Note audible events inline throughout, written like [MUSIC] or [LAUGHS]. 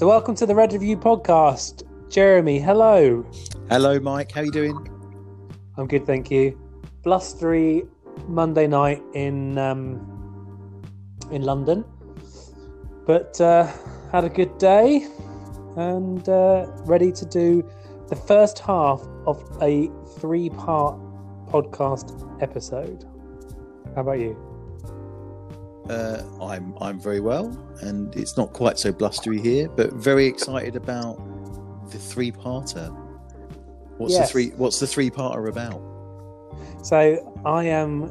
So, welcome to the Red Review podcast. Jeremy, hello. Hello, Mike. How you doing? I'm good, thank you. Blustery Monday night in um, in London, but uh, had a good day and uh, ready to do the first half of a three-part podcast episode. How about you? Uh, I'm I'm very well, and it's not quite so blustery here, but very excited about the three-parter. What's Yes. the three? What's the three-parter about? So I am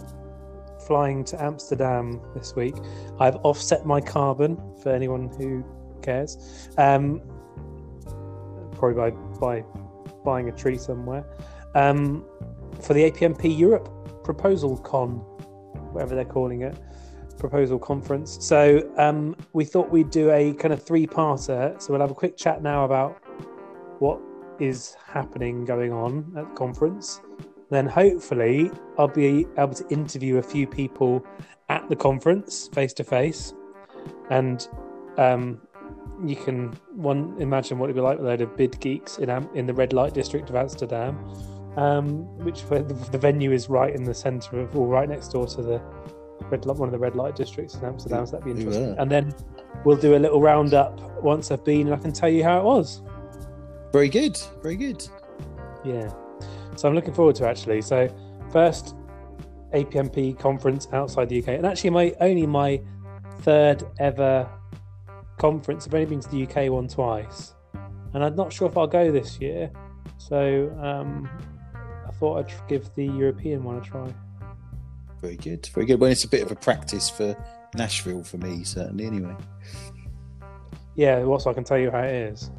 flying to Amsterdam this week. I've offset my carbon for anyone who cares. Um, probably by by buying a tree somewhere. Um, for the APMP Europe Proposal Con, whatever they're calling it, proposal conference. So um, we thought we'd do a kind of three-parter. So we'll have a quick chat now about what is happening going on at the conference then hopefully I'll be able to interview a few people at the conference face to face, and um, you can one imagine what it'd be like with a load of bid geeks in in the red light district of Amsterdam, um, which the, the venue is right in the centre of, or right next door to the red light, one of the red light districts in Amsterdam. So that'd be interesting. yeah. And then we'll do a little roundup once I've been, and I can tell you how it was. Very good. Very good. Yeah. So I'm looking forward to actually. So first APMP conference outside the UK, and actually my only my third ever conference. I've only been to the UK one twice, and I'm not sure if I'll go this year. So um, I thought I'd give the European one a try. Very good. Very good. Well, it's a bit of a practice for Nashville for me, certainly. Anyway. Yeah, well, so I can tell you how it is.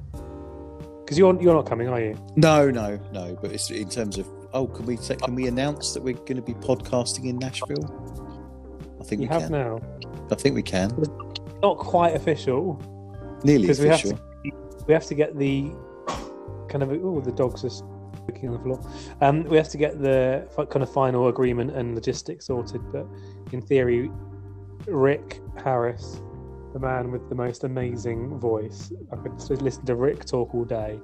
Because you're you're not coming, are you? No, no, no. But it's in terms of oh, can we say, can we announce that we're going to be podcasting in Nashville? I think You we have can. now. I think we can. Not quite official. Nearly 'Cause we have official. we have to get the kind of oh the dogs are looking on the floor. Um, we have to get the kind of final agreement and logistics sorted. But in theory, Rick Harris, the man with the most amazing voice, I could listen to Rick talk all day,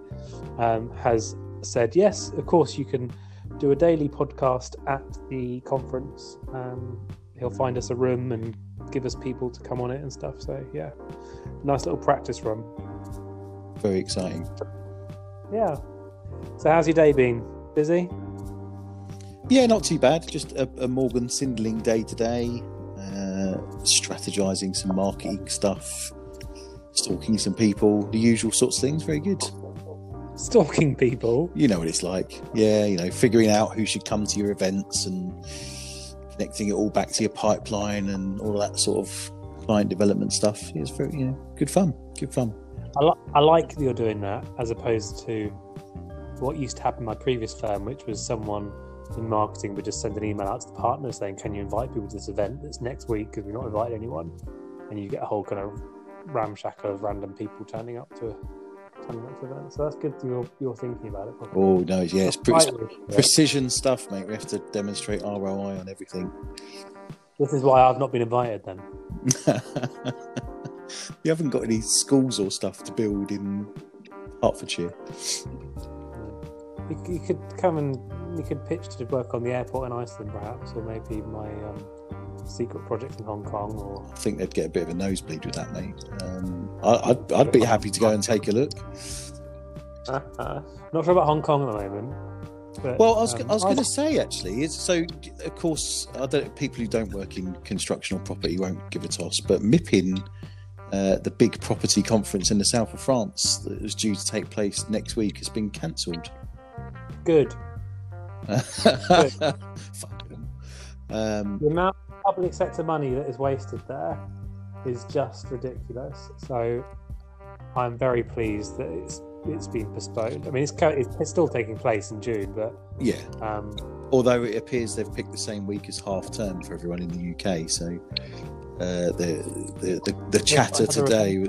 um, has said yes, of course you can do a daily podcast at the conference. Um, he'll find us a room and give us people to come on it and stuff. So yeah, nice little practice run. Very exciting. Yeah. So how's your day been? Busy? Yeah, not too bad. Just a, a Morgan Sindall day today. Uh, strategizing some marketing stuff, stalking some people, the usual sorts of things. Very good. Stalking people? You know what it's like. Yeah, you know, figuring out who should come to your events and connecting it all back to your pipeline and all that sort of client development stuff. It's very, you know, good fun. Good fun. I, li- I like that you're doing that as opposed to what used to happen in my previous firm, which was someone in marketing would just send an email out to the partner saying, Can you invite people to this event that's next week because we've not invited anyone? And you get a whole kind of ramshackle of random people turning up to turning up to events. So that's good you're, you're thinking about it. properly. Oh no, yeah, it's, pre- it's yeah. precision stuff, mate. We have to demonstrate ROI on everything. This is why I've not been invited then. [LAUGHS] you haven't got any schools or stuff to build in Hertfordshire. You, you could come and you could pitch to work on the airport in Iceland, perhaps, or maybe my um, secret project in Hong Kong, or I think they'd get a bit of a nosebleed with that, mate. Um, I, I'd, I'd be happy to go and take a look. [LAUGHS] not sure about Hong Kong at the moment. But, Well, I was, um, I was going to say actually, is so of course, I don't, people who don't work in construction or property won't give a toss, but MIPIM, uh, the big property conference in the south of France that was due to take place next week, has been cancelled. Good. Them. [LAUGHS] Um, The amount of public sector money that is wasted there is just ridiculous. So I'm very pleased that it's it's been postponed. I mean, it's it's, it's still taking place in June, but yeah, um, although it appears they've picked the same week as half term for everyone in the UK, so uh, the, the the the chatter I today,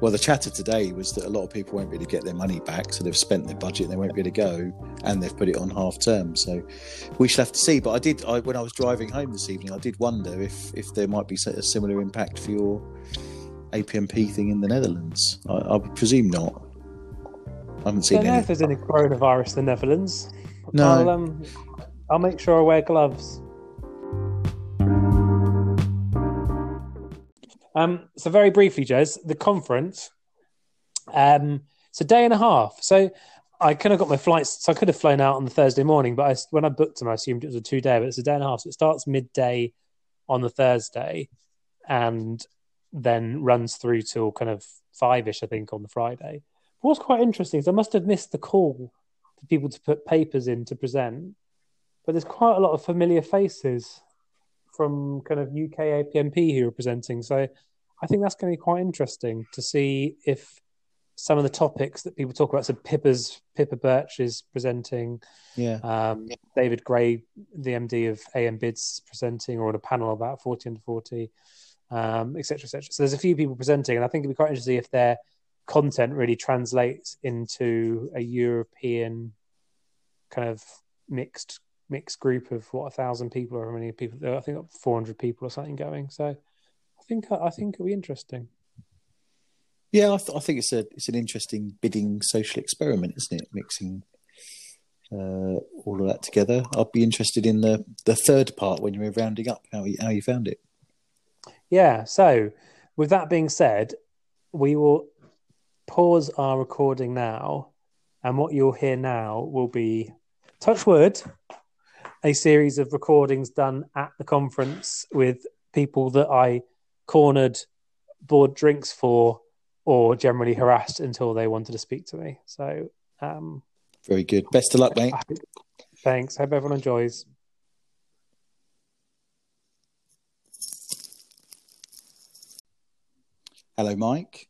well, the chatter today was that a lot of people won't be able to get their money back, so they've spent their budget and they won't be able to go, and they've put it on half term. So we shall have to see. But I did, I, when I was driving home this evening, I did wonder if if there might be a similar impact for your APMP thing in the Netherlands? I, I would presume not. I haven't seen don't know any. if there's any coronavirus in the Netherlands. No. I'll, um, I'll make sure I wear gloves. Um, so very briefly, Jez, the conference. Um, it's a day and a half. So I kind of got my flights. So I could have flown out on the Thursday morning, but I, when I booked them, I assumed it was a two day. But it's a day and a half. So it starts midday on the Thursday, and then runs through till kind of five ish, I think, on the Friday. What's quite interesting is I must have missed the call for people to put papers in to present, but there's quite a lot of familiar faces from kind of UK APMP who are presenting. So I think that's going to be quite interesting to see if some of the topics that people talk about. So Pippa's Pippa Birch is presenting. Yeah. Um, David Gray, the MD of AM Bids, presenting, or on a panel about forty under forty, um, et cetera, et cetera. So there's a few people presenting, and I think it'd be quite interesting if their content really translates into a European kind of mixed mixed group of what a thousand people or how many people. I think four hundred people or something going. So think I think it'll be interesting. Yeah, I, th- I think it's a it's an interesting bidding social experiment, isn't it? Mixing uh, all of that together. I'd be interested in the the third part when you were rounding up how you, how you found it. Yeah. So with that being said, we will pause our recording now, and what you'll hear now will be touch wood, a series of recordings done at the conference with people that I cornered, bought drinks for, or generally harassed until they wanted to speak to me. So, um, Very good. Best of luck, mate. thanks. Hope everyone enjoys. Hello, Mike.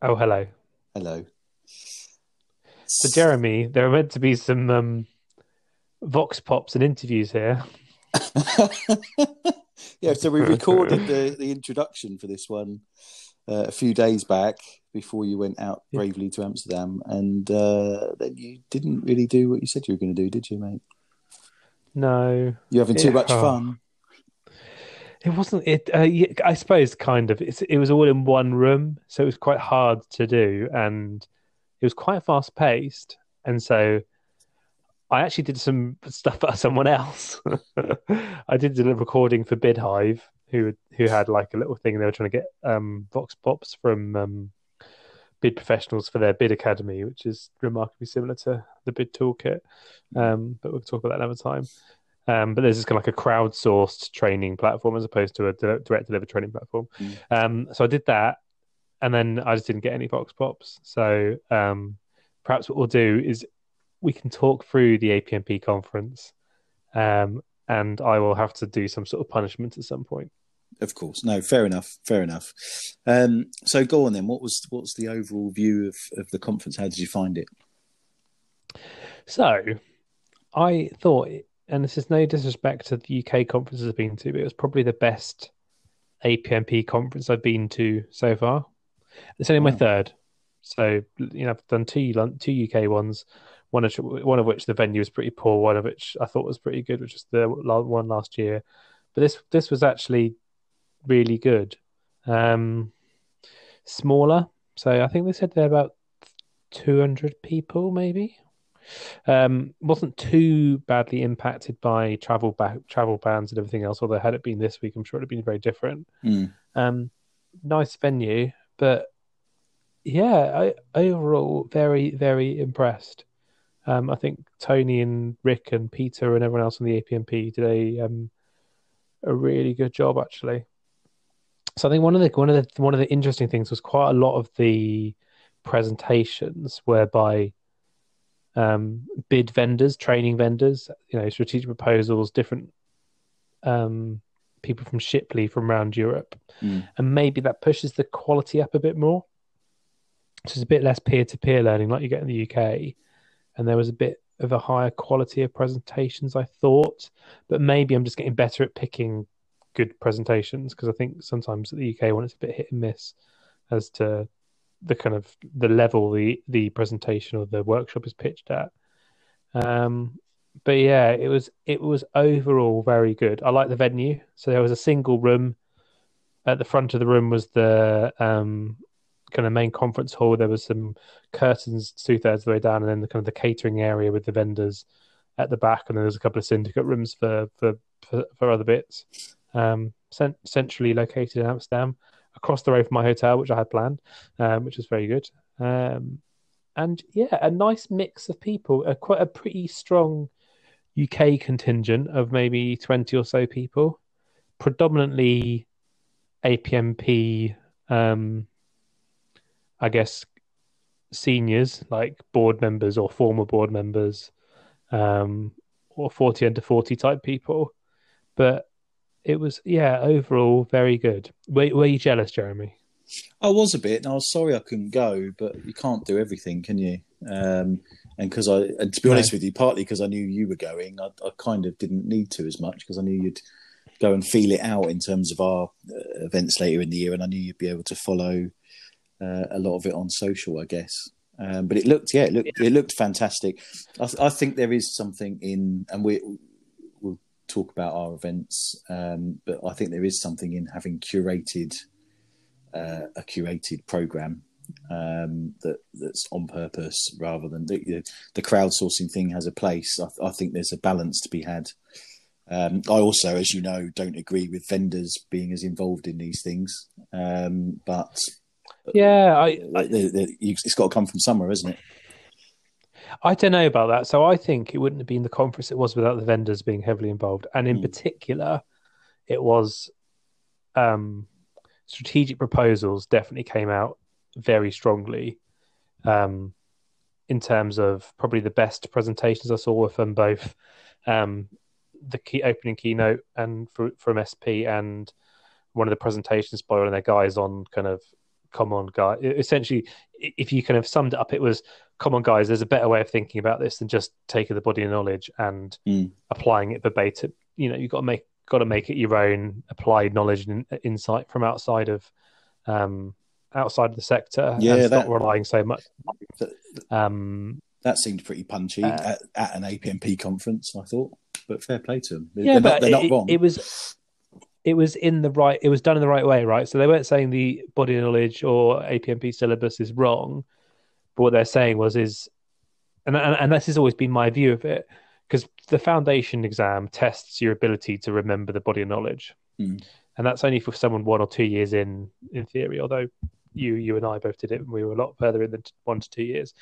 Oh, hello. Hello. So, Jeremy, there are meant to be some um, vox pops and interviews here. [LAUGHS] yeah, so we recorded [LAUGHS] the, the introduction for this one uh, a few days back before you went out bravely to Amsterdam, and uh, then you didn't really do what you said you were going to do, did you, mate? No, You're having too Yeah. much Oh. fun. It wasn't. It. Uh, I suppose kind of. It's, it was all in one room, so it was quite hard to do, and it was quite fast paced. And so, I actually did some stuff for [LAUGHS] someone else. [LAUGHS] I did a recording for BidHive, who who had like a little thing. They were trying to get um, vox pops from um, bid professionals for their bid academy, which is remarkably similar to the bid toolkit. Um, but we'll talk about that another time. Um, but there's just kind of like a crowdsourced training platform as opposed to a direct delivered training platform. Mm. Um, so I did that, and then I just didn't get any vox pops. So um, perhaps what we'll do is we can talk through the APMP conference, um, and I will have to do some sort of punishment at some point. Of course, no, fair enough, fair enough. Um, so go on then. What was what's the overall view of, of the conference? How did you find it? So I thought, and this is no disrespect to the UK conferences I've been to, but it was probably the best APMP conference I've been to so far. It's only my third, so you know I've done two two UK ones. One of one of which the venue was pretty poor. One of which I thought was pretty good, which was the one last year. But this this was actually really good. Um, smaller, so I think they said they're about two hundred people, maybe. Um, wasn't too badly impacted by travel ba- travel bans and everything else. Although had it been this week, I'm sure it'd have been very different. Mm. Um, nice venue, but yeah, I, overall very very impressed. Um, I think Tony and Rick and Peter and everyone else on the APMP did a um, a really good job actually. So I think one of the one of the one of the interesting things was quite a lot of the presentations whereby um, bid vendors, training vendors, you know, strategic proposals, different um, people from Shipley from around Europe, Mm. and maybe that pushes the quality up a bit more. So it's a bit less peer-to-peer learning like you get in the UK, and there was a bit of a higher quality of presentations, I thought. But maybe I'm just getting better at picking good presentations because I think sometimes the UK one it's a bit hit and miss as to the kind of the level the the presentation or the workshop is pitched at. Um, but yeah, it was it was overall very good. I like the venue. So there was a single room at the front of the room was the um, kind of main conference hall. There was some curtains two thirds of the way down, and then the kind of the catering area with the vendors at the back, and then there's a couple of syndicate rooms for for for, for other bits. Um, cent- centrally located in Amsterdam, across the road from my hotel, which I had planned, um, which was very good. Um, and yeah, a nice mix of people, a quite a pretty strong UK contingent of maybe twenty or so people, predominantly APMP. Um, I guess seniors like board members or former board members, um, or forty under forty type people, but it was yeah overall very good. Were, were you jealous, Jeremy? I was a bit, and I was sorry I couldn't go, but you can't do everything, can you? Um, and because I, and to be honest with you, partly because I knew you were going, I, I kind of didn't need to as much because I knew you'd go and feel it out in terms of our uh, events later in the year, and I knew you'd be able to follow uh, a lot of it on social, I guess. Um, but it looked, yeah, it looked, it looked fantastic. I, I, think there is something in, and we we'll talk about our events, um, but I think there is something in having curated uh, a curated program um, that that's on purpose rather than the, the crowdsourcing thing has a place. I, I, think there's a balance to be had. Um, I also, as you know, don't agree with vendors being as involved in these things, um, but yeah, I, I, it's got to come from somewhere, isn't it? I don't know about that. So I think it wouldn't have been the conference it was without the vendors being heavily involved, and in mm. particular, it was um, strategic proposals definitely came out very strongly um, in terms of probably the best presentations I saw were from both um, the key opening keynote and for, from SP and one of the presentations by one of their guys on kind of come on guys essentially if you kind of summed it up it was come on guys there's a better way of thinking about this than just taking the body of knowledge and mm. applying it verbatim. You know you've got to make got to make it your own applied knowledge and insight from outside of um, outside of the sector yeah and that, not relying so much. Um, that seemed pretty punchy uh, at, at, an apmp conference i thought but fair play to them yeah, they're, but not, they're not wrong. it was it was in the right it was done in the right way right so they weren't saying the body knowledge or apmp syllabus is wrong but what they're saying was is and, and, and this has always been my view of it because the foundation exam tests your ability to remember the body of knowledge, mm. and that's only for someone one or two years in in theory. Although you you and I both did it, and we were a lot further in than one to two years.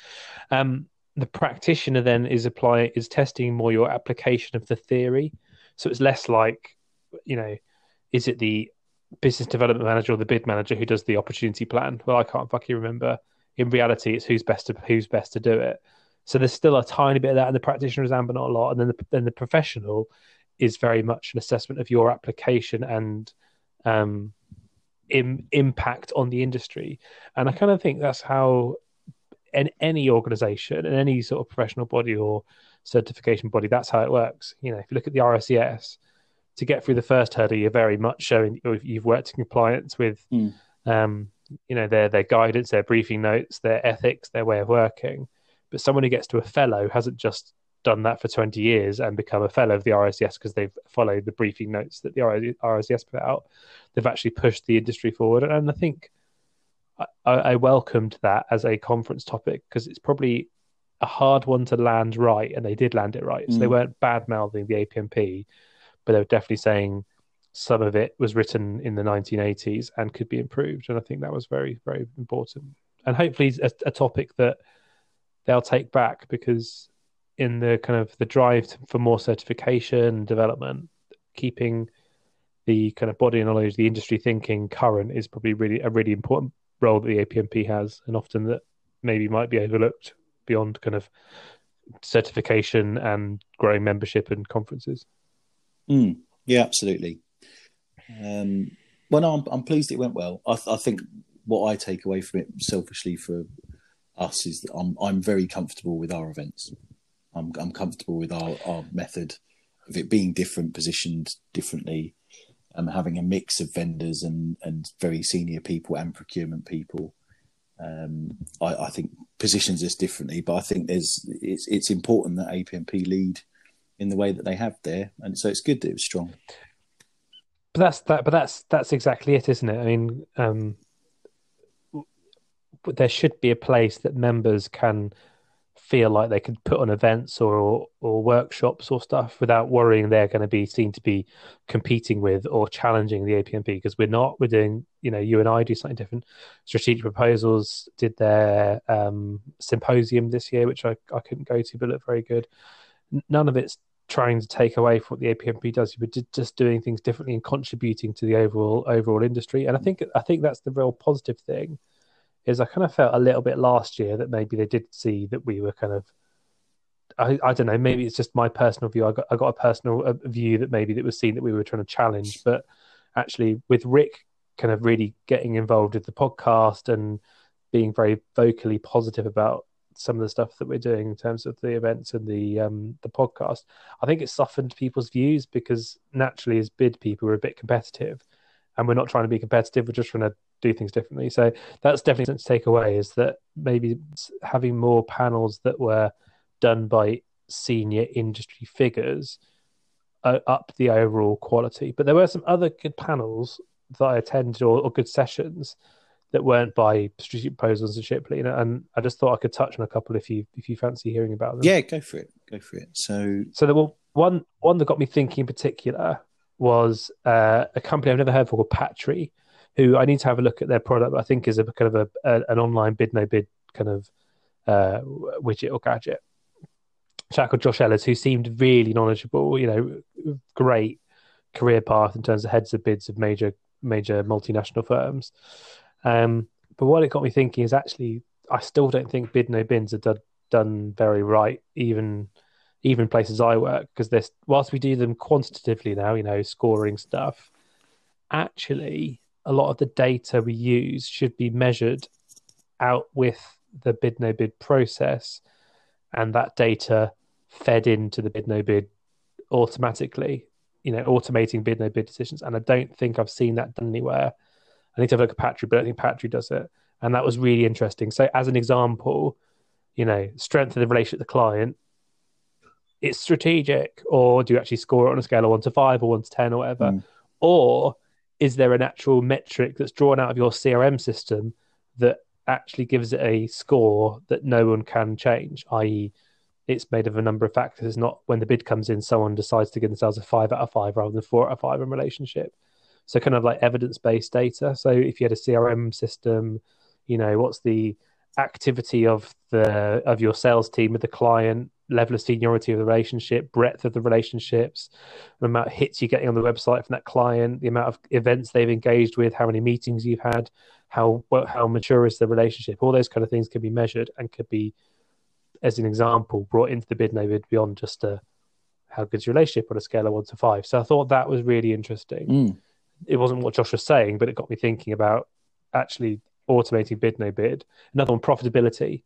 Um, the practitioner then is applying is testing more your application of the theory, so it's less like you know, is it the business development manager or the bid manager who does the opportunity plan? Well, I can't fucking remember. In reality, it's who's best to who's best to do it. So there's still a tiny bit of that in the practitioner exam, but not a lot. And then the, then the professional is very much an assessment of your application and um, Im- impact on the industry. And I kind of think that's how in any organization, in any sort of professional body or certification body, that's how it works. You know, if you look at the RICS, to get through the first hurdle, you're very much showing you've worked in compliance with, mm. um, you know, their their guidance, their briefing notes, their ethics, their way of working. But someone who gets to a fellow hasn't just done that for 20 years and become a fellow of the RICS because they've followed the briefing notes that the RICS put out. They've actually pushed the industry forward. And I think I, I welcomed that as a conference topic because it's probably a hard one to land right. And they did land it right. So mm. they weren't bad mouthing the APMP, but they were definitely saying some of it was written in the 1980s and could be improved. And I think that was very, very important. And hopefully a, a topic that they'll take back because in the kind of the drive for more certification and development, keeping the kind of body knowledge, the industry thinking current is probably really a really important role that the APMP has, and often that maybe might be overlooked beyond kind of certification and growing membership and conferences. Mm, yeah, absolutely. Um, well, no, I'm, I'm pleased it went well. I, I think what I take away from it selfishly for us is that I'm I'm very comfortable with our events. I'm I'm comfortable with our, our method of it being different, positioned differently, um, having a mix of vendors and and very senior people and procurement people. Um, I, I think positions us differently, but I think there's it's it's important that APMP lead in the way that they have there, and so it's good that it was strong. but that's that. But that's that's exactly it, isn't it? I mean, um, there should be a place that members can feel like they could put on events or or workshops or stuff without worrying they're going to be seen to be competing with or challenging the APMP because we're not. We're doing, you know, you and I do something different. Strategic Proposals did their um, symposium this year, which I, I couldn't go to, but looked very good. None of it's trying to take away from what the APMP does, but just doing things differently and contributing to the overall overall industry. And I think I think that's the real positive thing is I kind of felt a little bit last year that maybe they did see that we were kind of I, I don't know maybe it's just my personal view. I got I got a personal uh, view that maybe that was seen that we were trying to challenge. But actually with Rick kind of really getting involved with the podcast and being very vocally positive about some of the stuff that we're doing in terms of the events and the um, the podcast I think it softened people's views because naturally as bid people we're a bit competitive and we're not trying to be competitive we're just trying to do things differently. So that's definitely something to take away is that maybe having more panels that were done by senior industry figures uh, up the overall quality. But there were some other good panels that I attended or, or good sessions that weren't by strategic proposals and shit, you know. and I just thought I could touch on a couple if you if you fancy hearing about them. Yeah, go for it. Go for it. So, so there were one one that got me thinking in particular was uh, a company I've never heard of called Patry, who I need to have a look at their product. I think is a kind of a, a an online bid no bid kind of uh, widget or gadget. chap called Josh Ellis, who seemed really knowledgeable. You know, great career path in terms of heads of bids of major major multinational firms. Um, but what it got me thinking is actually, I still don't think bid no bids are done, done very right, even even places I work, because this whilst we do them quantitatively now, you know, scoring stuff, actually a lot of the data we use should be measured out with the bid no bid process and that data fed into the bid no bid automatically you know automating bid no bid decisions. And i don't think i've seen that done anywhere i need to have a look at patry but i think patry does it and that was really interesting so as an example you know strength of the relationship with the client it's strategic or do you actually score it on a scale of 1 to 5 or 1 to 10 or whatever mm. or is there an actual metric that's drawn out of your CRM system that actually gives it a score that no one can change, i.e., it's made of a number of factors. It's not when the bid comes in, someone decides to give themselves a five out of five rather than four out of five in relationship. So kind of like evidence based data. So if you had a CRM system, you know, what's the activity of the of your sales team with the client, level of seniority of the relationship, breadth of the relationships, the amount of hits you're getting on the website from that client, the amount of events they've engaged with, how many meetings you've had, how how mature is the relationship. All those kind of things can be measured and could be, as an example, brought into the bid no beyond just a how good's your relationship on a scale of one to five. So I thought that was really interesting. Mm. It wasn't what Josh was saying, but it got me thinking about actually automating bid no bid. Another one, profitability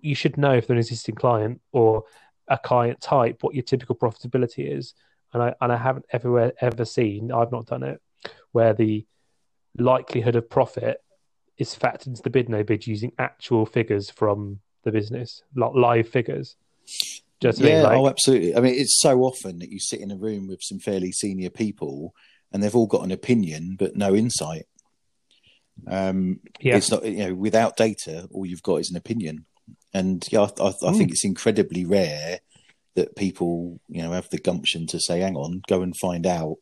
you should know if they're an existing client or a client type what your typical profitability is. And I and I haven't ever ever seen I've not done it where the likelihood of profit is factored into the bid no bid using actual figures from the business, like live figures. Just yeah, oh, like, oh, absolutely. I mean, it's so often that you sit in a room with some fairly senior people, and they've all got an opinion but no insight. Um, yeah. It's not you know without data, all you've got is an opinion. And yeah, I, I, I think it's incredibly rare that people, you know, have the gumption to say, "Hang on, go and find out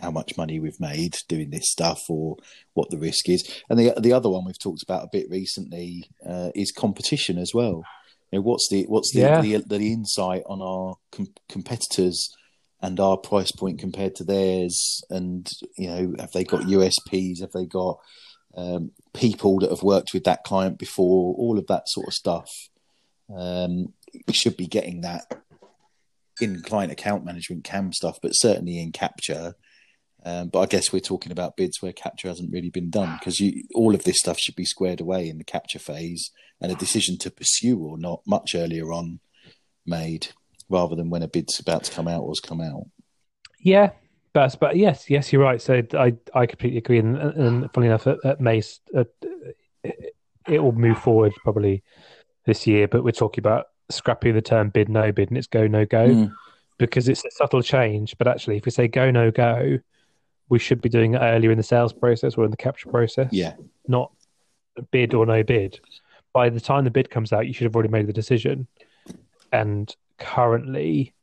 how much money we've made doing this stuff or what the risk is." And the the other one we've talked about a bit recently uh, is competition as well. You know, what's the what's the yeah. the, the, insight on our com- competitors and our price point compared to theirs? And you know, have they got USPs? Have they got um, people that have worked with that client before, all of that sort of stuff. Um, we should be getting that in client account management CAM stuff, but certainly in capture. Um, but I guess we're talking about bids where capture hasn't really been done because all of this stuff should be squared away in the capture phase and a decision to pursue or not much earlier on made rather than when a bid's about to come out or has come out. Yeah, but but yes, yes, you're right. So I I completely agree. And, and funny enough, at, at Mace, uh, it will move forward probably this year. But we're talking about scrapping the term bid no bid, and it's go no go mm. because it's a subtle change. But actually, if we say go no go, we should be doing it earlier in the sales process or in the capture process. Yeah. Not bid or no bid. By the time the bid comes out, you should have already made the decision. And currently,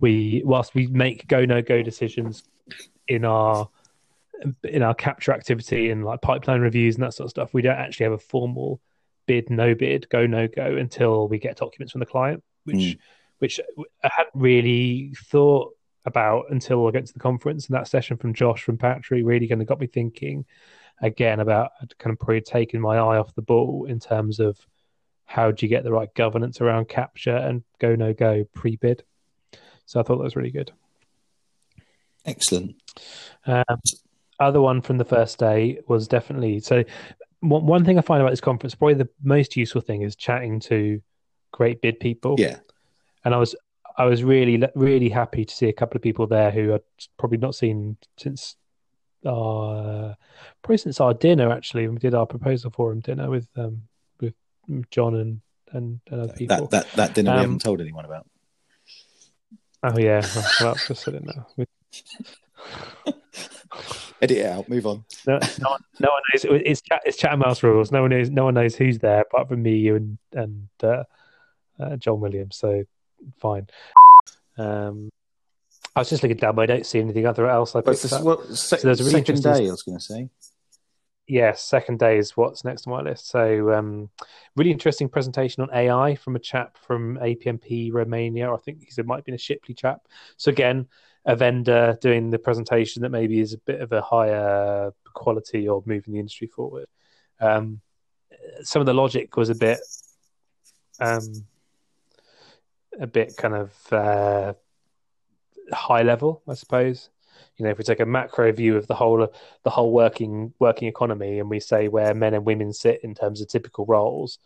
we whilst we make go no go decisions in our in our capture activity and like pipeline reviews and that sort of stuff, we don't actually have a formal bid no bid go no go until we get documents from the client, which Mm. which I hadn't really thought about until I get to the conference. And that session from Josh from Patry really kind of got me thinking again about kind of probably taking my eye off the ball in terms of how do you get the right governance around capture and go no go pre bid. So I thought that was really good. Excellent. Um, other one from the first day was definitely so. One, one thing I find about this conference, probably the most useful thing, is chatting to great bid people. Yeah. and I was I was really really happy to see a couple of people there who I'd probably not seen since our probably since our dinner actually. when We did our proposal forum dinner with um John and and, and other people. That that that dinner we Um, haven't told anyone about. Oh yeah, well, just said it now. We- [LAUGHS] Edit it out. Move on. No, no, one, no one knows. It's chat. It's Chatham House rules. No one knows. No one knows who's there apart from me, you, and and uh, uh, John Williams. So fine. Um, I was just looking down. But I don't see anything other else. I But picked it's up. well, se- there's a really second day, I was going to say. Yes, second day is what's next on my list. So, um, really interesting presentation on AI from a chap from APMP Romania. I think he might have been a Shipley chap. So again, a vendor doing the presentation that maybe is a bit of a higher quality or moving the industry forward. Um, some of the logic was a bit, um, a bit kind of uh, high level, I suppose. You know, if we take a macro view of the whole the whole working working economy, and we say where men and women sit in terms of typical roles,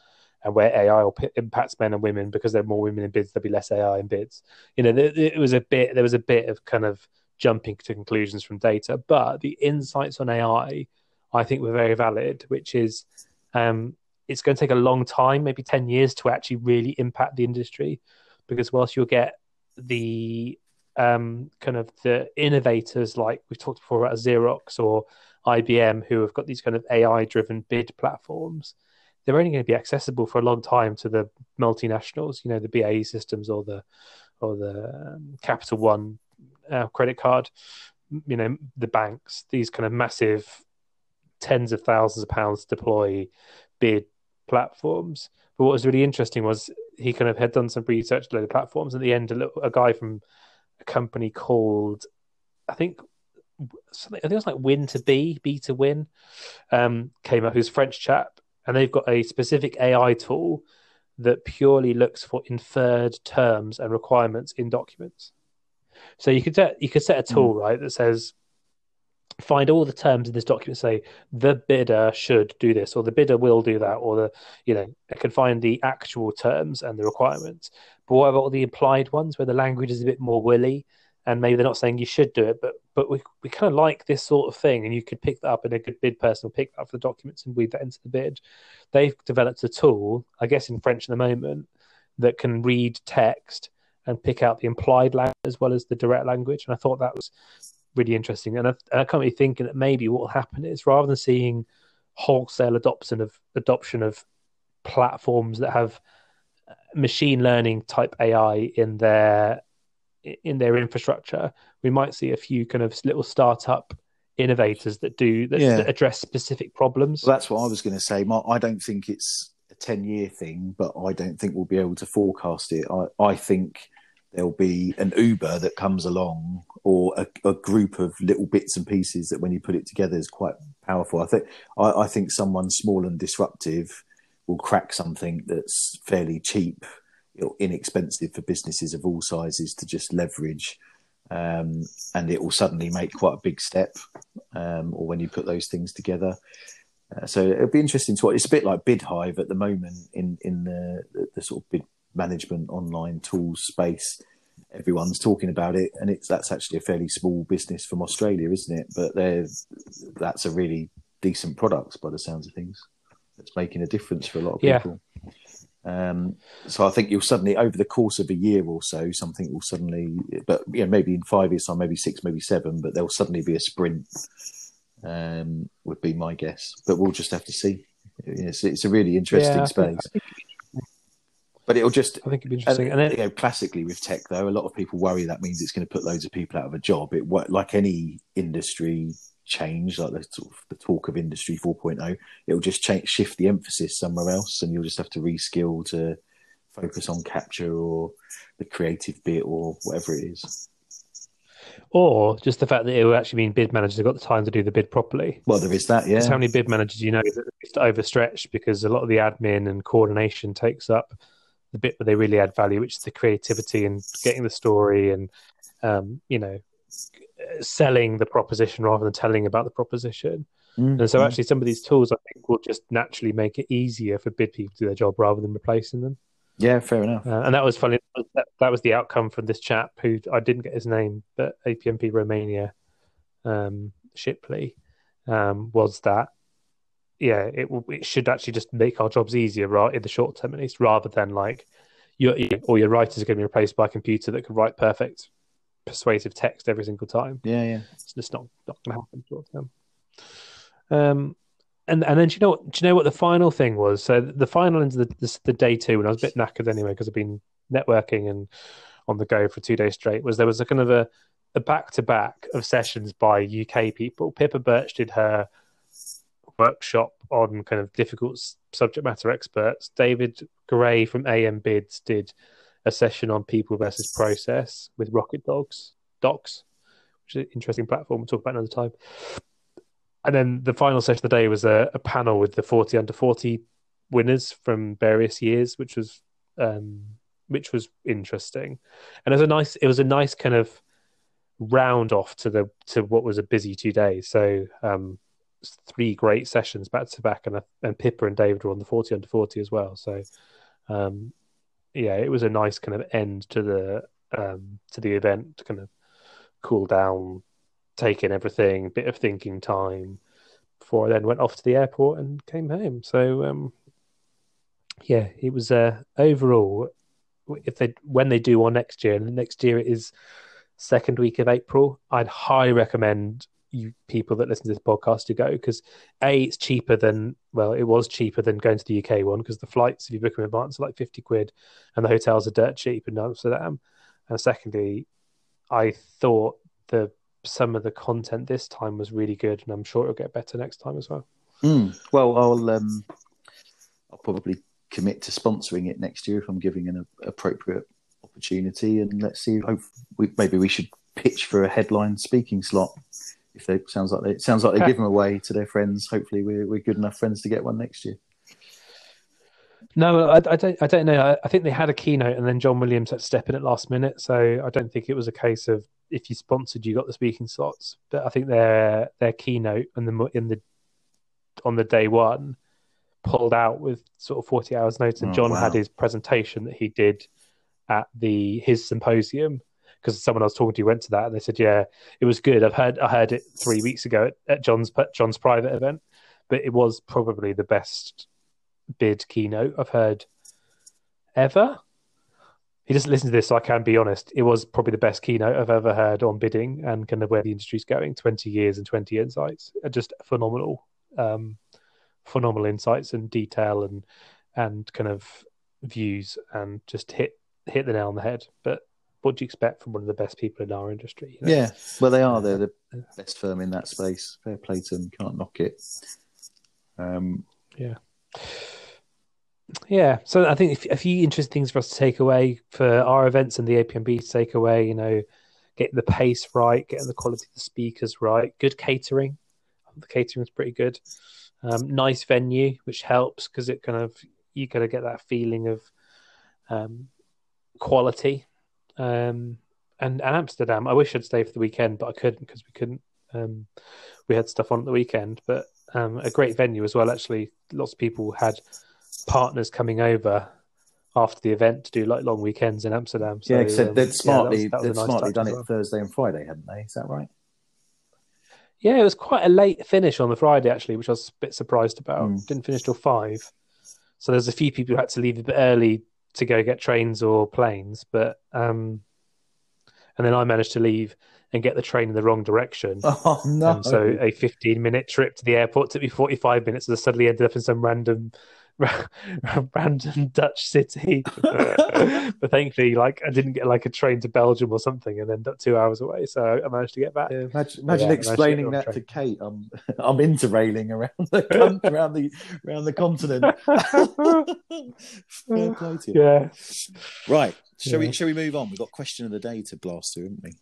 and where AI p- impacts men and women because there are more women in bids, there'll be less AI in bids. You know, there, it was a bit there was a bit of kind of jumping to conclusions from data, but the insights on AI, I think, were very valid. Which is, um, it's going to take a long time, maybe ten years, to actually really impact the industry, because whilst you'll get the um, kind of the innovators like we've talked before about Xerox or IBM who have got these kind of AI driven bid platforms, they're only going to be accessible for a long time to the multinationals, you know, the BAE systems or the or the um, Capital One uh, credit card, you know, the banks, these kind of massive tens of thousands of pounds to deploy bid platforms. But what was really interesting was he kind of had done some research on the platforms. At the end, a, little, a guy from a company called, I think, something. I think it was like Win to Be, Be to Win, um, came up. Who's a French chap, and they've got a specific AI tool that purely looks for inferred terms and requirements in documents. So you could set you could set a tool right that says find all the terms in this document say the bidder should do this or the bidder will do that or the you know it can find the actual terms and the requirements but what about the implied ones where the language is a bit more willy and maybe they're not saying you should do it but but we, we kind of like this sort of thing and you could pick that up and a good bid person will pick that up for the documents and weave that into the bid they've developed a tool i guess in french at the moment that can read text and pick out the implied language as well as the direct language and i thought that was really interesting. And I, and I can't be thinking that maybe what will happen is rather than seeing wholesale adoption of adoption of platforms that have machine learning type AI in their in their infrastructure, we might see a few kind of little startup innovators that do that, Yeah. that address specific problems. Well, that's what I was going to say. My, I don't think it's a 10 year thing, but I don't think we'll be able to forecast it. I, I think there'll be an Uber that comes along or a, a group of little bits and pieces that when you put it together is quite powerful. I think, I, I think someone small and disruptive will crack something that's fairly cheap, know, inexpensive for businesses of all sizes to just leverage. Um, and it will suddenly make quite a big step, um, or when you put those things together. Uh, so it'll be interesting to watch. It's a bit like BidHive at the moment in in the, the, the sort of bid management online tools space. Everyone's talking about it, and it's that's actually a fairly small business from Australia, isn't it? But that's a really decent product by the sounds of things. It's making a difference for a lot of people. Yeah. Um, so I think you'll suddenly, over the course of a year or so, something will suddenly, but yeah, maybe in five years' time, maybe six, maybe seven, but there'll suddenly be a sprint. Um, would be my guess, but we'll just have to see. It's, it's a really interesting Yeah, space, think- but it'll just. I think it'd be interesting. And then, you know, classically with tech, though, a lot of people worry that means it's going to put loads of people out of a job. It like any industry change, like the, sort of the talk of industry 4.0, it'll just change, shift the emphasis somewhere else, and you'll just have to reskill to focus on capture or the creative bit or whatever it is. or just the fact that it will actually mean bid managers have got the time to do the bid properly. Well, there is that, yeah. How many bid managers you know that are just overstretched because a lot of the admin and coordination takes up the bit where they really add value, which is the creativity and getting the story and um, you know selling the proposition rather than telling about the proposition. Mm, And so actually some of these tools I think will just naturally make it easier for bid people to do their job rather than replacing them. yeah, fair enough. Uh, and that was funny. That, that was the outcome from this chap who I didn't get his name, but APMP Romania um, Shipley um, was that. Yeah, it. It should actually just make our jobs easier, right, in the short term at least, rather than like your or your writers are going to be replaced by a computer that can write perfect, persuasive text every single time. Yeah, yeah. It's just not not going to happen short term. Um, and and then do you know what? Do you know what the final thing was? So the final into the the, the day two, and I was a bit knackered anyway because I've been networking and on the go for two days straight. Was there was a kind of a a back to back of sessions by UK people. Pippa Birch did her workshop on kind of difficult subject matter experts. David Gray from AM Bids did a session on people versus process with Rocket Dogs Docs, which is an interesting platform. We'll talk about another time. And then the final session of the day was a, a panel with the 40 under 40 winners from various years, which was um, which was interesting. And it was a nice it was a nice kind of round off to the to what was a busy two days. So um, three great sessions back to back, and and Pippa and David were on the 40 under 40 as well. So um, yeah, it was a nice kind of end to the um, to the event to kind of cool down, take in everything, bit of thinking time before I then went off to the airport and came home. So um, yeah, it was uh, overall if they when they do one next year, and next year it is second week of April, I'd highly recommend you people that listen to this podcast to go because a it's cheaper than well it was cheaper than going to the UK one because the flights if you book them in advance are like fifty quid and the hotels are dirt cheap in Amsterdam, and secondly, I thought the some of the content this time was really good, and I'm sure it'll get better next time as well. Mm. Well, I'll um, I'll probably commit to sponsoring it next year if I'm giving an appropriate opportunity, and let's see. Hope we, maybe we should pitch for a headline speaking slot. If they sounds like they, sounds like they [LAUGHS] give them away to their friends. Hopefully, we're we're good enough friends to get one next year. No, I, I don't. I don't know. I, I think they had a keynote, and then John Williams had to step in at last minute. So I don't think it was a case of if you sponsored, you got the speaking slots. But I think their their keynote and the in the on the day one pulled out with sort of forty hours notice. And Oh, John wow. had his presentation that he did at the his symposium because someone I was talking to went to that and they said, yeah, it was good. I've heard I heard it three weeks ago at, at John's John's private event, but it was probably the best bid keynote I've heard ever. He doesn't listen to this, so I can be honest. It was probably the best keynote I've ever heard on bidding and kind of where the industry's going. Twenty years and twenty insights, are just phenomenal, um, phenomenal insights and detail and and kind of views and just hit hit the nail on the head. But what do you expect from one of the best people in our industry? you know? Yeah, well, they are. They're the best firm in that space. Fair play to them. Can't knock it. Um, Yeah, so I think if, a few interesting things for us to take away for our events and the APMP to take away, you know, getting the pace right, getting the quality of the speakers right, good catering. The catering was pretty good. Um, nice venue, which helps because it kind of you kind of get that feeling of um, quality. Um, and, and Amsterdam, I wish I'd stay for the weekend, but I couldn't because we couldn't. Um, we had stuff on at the weekend, but um, a great venue as well. Actually, lots of people had partners coming over after the event to do like long weekends in Amsterdam. So, yeah, um, they'd yeah, smartly, that was- that was they'd nice smartly done as it well. Thursday and Friday, hadn't they? Is that right? Yeah, it was quite a late finish on the Friday actually, which I was a bit surprised about. Mm. Didn't finish till five, So there's a few people who had to leave a bit early to go get trains or planes, but um, and then I managed to leave and get the train in the wrong direction. [LAUGHS] Oh no! And so a 15 minute trip to the airport took me 45 minutes, and I suddenly ended up in some random [LAUGHS] random Dutch city. [LAUGHS] but thankfully, like I didn't get like a train to Belgium or something, and up two hours away. So I managed to get back. Yeah, imagine, imagine yeah, explaining that to Kate. I'm [LAUGHS] I'm interrailing around the around the around the continent. Fair play to you. Yeah. Right. Shall yeah. we shall we move on? We've got question of the day to blast through, haven't we?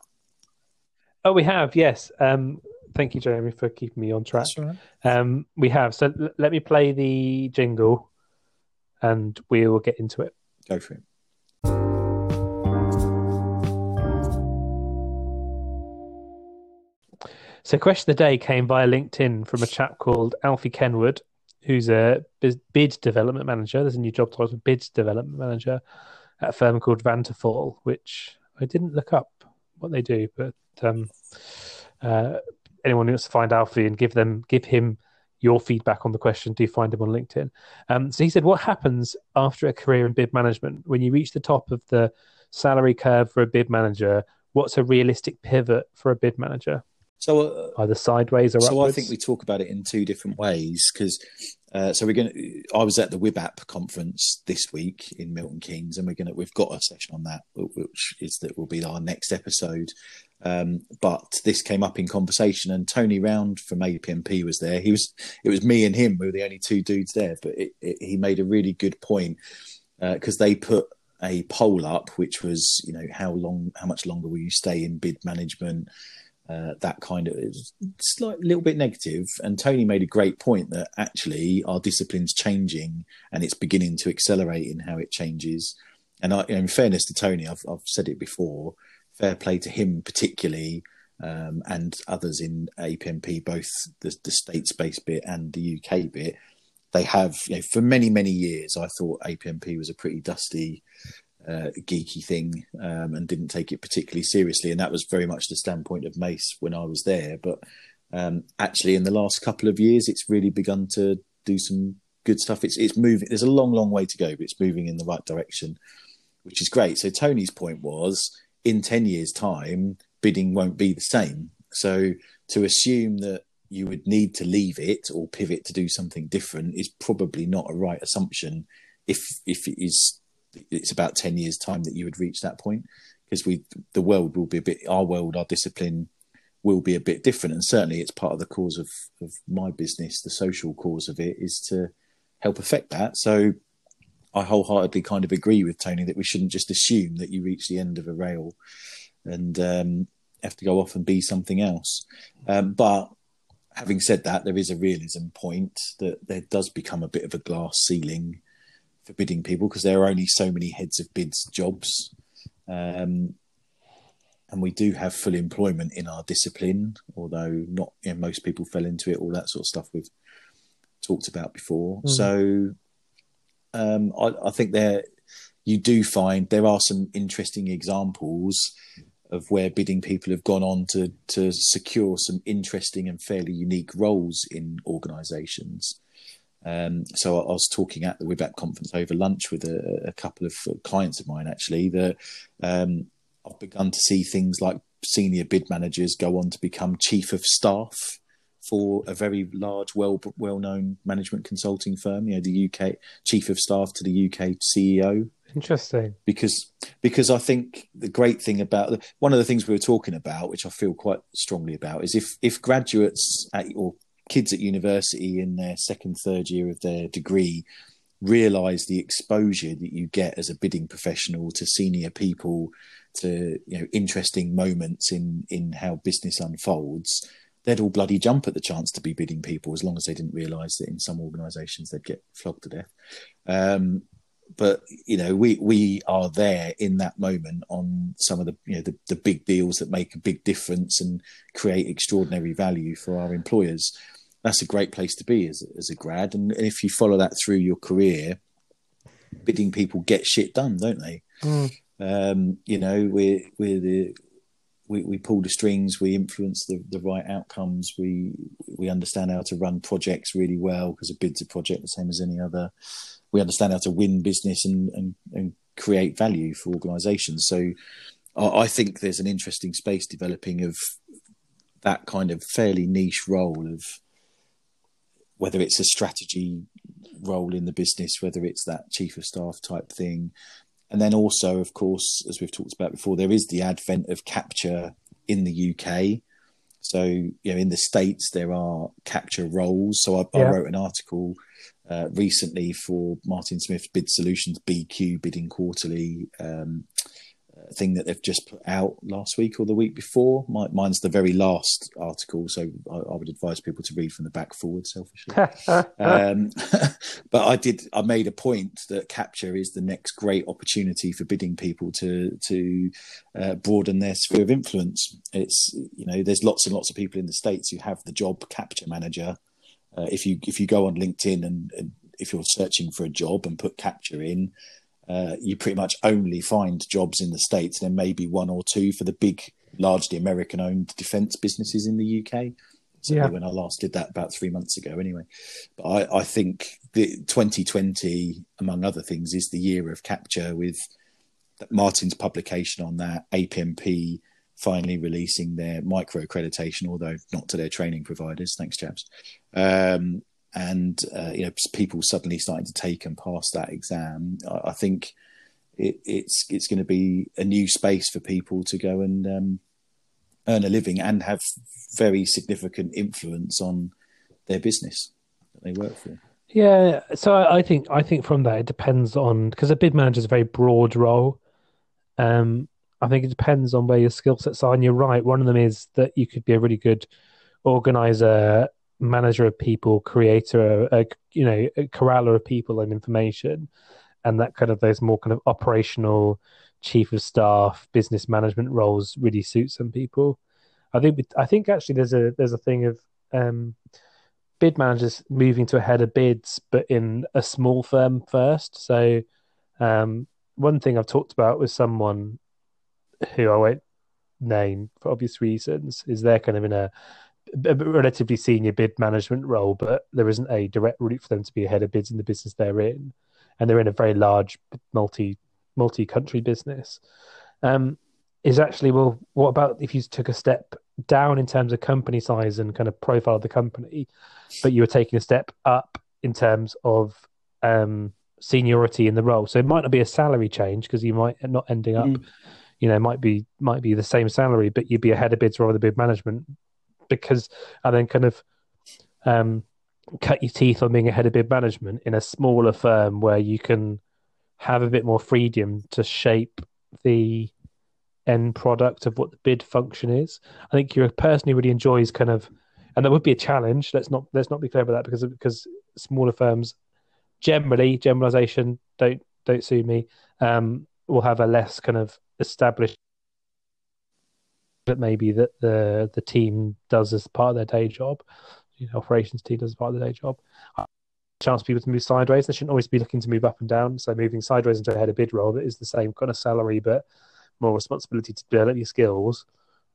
Oh, we have. Yes. Um, thank you, Jeremy, for keeping me on track. Right. Um, we have. So l- let me play the jingle, and we will get into it. Go for it. So, question of the day came via LinkedIn from a chap called Alfie Kenward, who's a bid development manager. There's a new job title, bid development manager, at a firm called Vattenfall, which I didn't look up what they do, but um, uh, anyone who wants to find Alfie and give them give him your feedback on the question, do find him on LinkedIn. Um, so he said, "What happens after a career in bid management when you reach the top of the salary curve for a bid manager? What's a realistic pivot for a bid manager?" So uh, either sideways or so upwards? I think we talk about it in two different ways because uh, so we're going to. I was at the WIBAP conference this week in Milton Keynes, and we're going to. We've got a session on that, which is that will be our next episode. Um, but this came up in conversation, and Tony Round from APMP was there. He was. It was me and him. We were the only two dudes there, but it, it, he made a really good point because uh, they put a poll up, which was, you know, how long, how much longer will you stay in bid management? uh, that kind of slight little bit negative. And Tony made a great point that actually our discipline's changing and it's beginning to accelerate in how it changes. And I, in fairness to Tony, I've, I've said it before. Fair play to him particularly, um, and others in APMP, both the, the states-based bit and the UK bit. They have, you know, for many many years, I thought APMP was a pretty dusty uh, geeky thing um, and didn't take it particularly seriously. And that was very much the standpoint of Mace when I was there. But um, actually, in the last couple of years, it's really begun to do some good stuff. It's it's moving. There's a long, long way to go, but it's moving in the right direction, which is great. So Tony's point was, in ten years' time, bidding won't be the same. So to assume that you would need to leave it or pivot to do something different is probably not a right assumption if if it is it's about 10 years time that you would reach that point because we the world will be a bit our world our discipline will be a bit different and certainly it's part of the cause of of my business the social cause of it is to help affect that so i wholeheartedly kind of agree with tony that we shouldn't just assume that you reach the end of a rail and um, have to go off and be something else um, but having said that there is a realism point that there does become a bit of a glass ceiling for bidding people because there are only so many heads of bids jobs. Um, and we do have full employment in our discipline, although not you know, most people fell into it, all that sort of stuff we've talked about before. Mm. So um, I, I, think there you do find there are some interesting examples of where bidding people have gone on to to secure some interesting and fairly unique roles in organisations. Um, so I was talking at the WIBAP conference over lunch with a, a couple of clients of mine actually that um, I've begun to see things like senior bid managers go on to become chief of staff for a very large, well well known management consulting firm. You know, the UK chief of staff to the UK CEO. Interesting. Because because I think the great thing about one of the things we were talking about, which I feel quite strongly about, is if if graduates at, or kids at university in their second, third year of their degree realize the exposure that you get as a bidding professional to senior people to you know interesting moments in in how business unfolds they'd all bloody jump at the chance to be bidding people as long as they didn't realize that in some organizations they'd get flogged to death um, but you know we we are there in that moment on some of the you know the, the big deals that make a big difference and create extraordinary value for our employers that's a great place to be as, as a grad. And, and if you follow that through your career, bidding people get shit done, don't they? Mm. Um, you know, we're we're the we, we pull the strings, we influence the, the right outcomes, we we understand how to run projects really well because a bid's a project the same as any other. we understand how to win business and and, and create value for organisations. So I, I think there's an interesting space developing of that kind of fairly niche role of whether it's a strategy role in the business, whether it's that chief of staff type thing. And then also, of course, as we've talked about before, there is the advent of capture in the UK. So, you know, in the States, there are capture roles. So I, yeah. I wrote an article uh, recently for Martin Smith Bid Solutions, BQ, Bidding Quarterly, um, thing that they've just put out last week or the week before. My, mine's the very last article, so I, I, would advise people to read from the back forward. Selfishly, [LAUGHS] um, [LAUGHS] but I did. I made a point that capture is the next great opportunity for bidding people to to uh, broaden their sphere of influence. It's you know there's lots and lots of people in the states who have the job capture manager. Uh, if you if you go on LinkedIn and, and if you're searching for a job and put capture in, uh, you pretty much only find jobs in the states. There may be one or two for the big, largely American-owned defence businesses in the UK. So yeah. when I last did that about three months ago, anyway. But I, I think the 2020, among other things, is the year of capture with Martin's publication on that, APMP finally releasing their micro accreditation, although not to their training providers. Thanks, chaps. Um, and uh, you know people suddenly starting to take and pass that exam, I, I think it, it's it's going to be a new space for people to go and um, earn a living and have very significant influence on their business that they work for. Yeah, so I think I think from that it depends on because a bid manager is a very broad role. Um, I think it depends on where your skill sets are, and you're right. One of them is that you could be a really good organizer manager of people, creator, a, you know, a corraller of people and information, and that kind of those more kind of operational, chief of staff, business management roles really suit some people. I think I think actually there's a there's a thing of um, bid managers moving to a head of bids, but in a small firm first. So um, one thing I've talked about with someone who I won't name for obvious reasons is they're kind of in a a relatively senior bid management role, but there isn't a direct route for them to be ahead of bids in the business they're in, and they're in a very large multi multi country business. Um, is actually well, what about if you took a step down in terms of company size and kind of profile of the company, but you were taking a step up in terms of um, seniority in the role? So it might not be a salary change because you might not ending up. Mm. You know, might be might be the same salary, but you'd be ahead of bids rather than bid management because and then kind of um, cut your teeth on being a head of bid management in a smaller firm where you can have a bit more freedom to shape the end product of what the bid function is. I think you're a person who really enjoys kind of, and that would be a challenge. Let's not let's not be clear about that because because smaller firms generally generalization don't don't sue me um, will have a less kind of established that maybe that the the team does as part of their day job, you know, operations team does as part of their day job. Chance for people to move sideways. They shouldn't always be looking to move up and down. So moving sideways into a head of bid role that is the same kind of salary, but more responsibility to develop your skills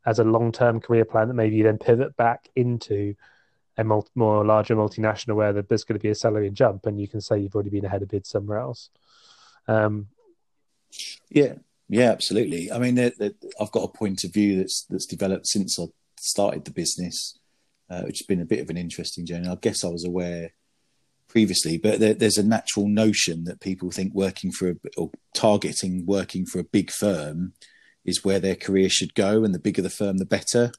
as a long term career plan that maybe you then pivot back into a multi, more larger multinational where there's going to be a salary jump and you can say you've already been ahead of bid somewhere else. Um, yeah, yeah, absolutely. I mean, I've got a point of view that's that's developed since I started the business, uh, which has been a bit of an interesting journey. I guess I was aware previously, but there, there's a natural notion that people think working for a, or targeting working for a big firm is where their career should go, and the bigger the firm, the better.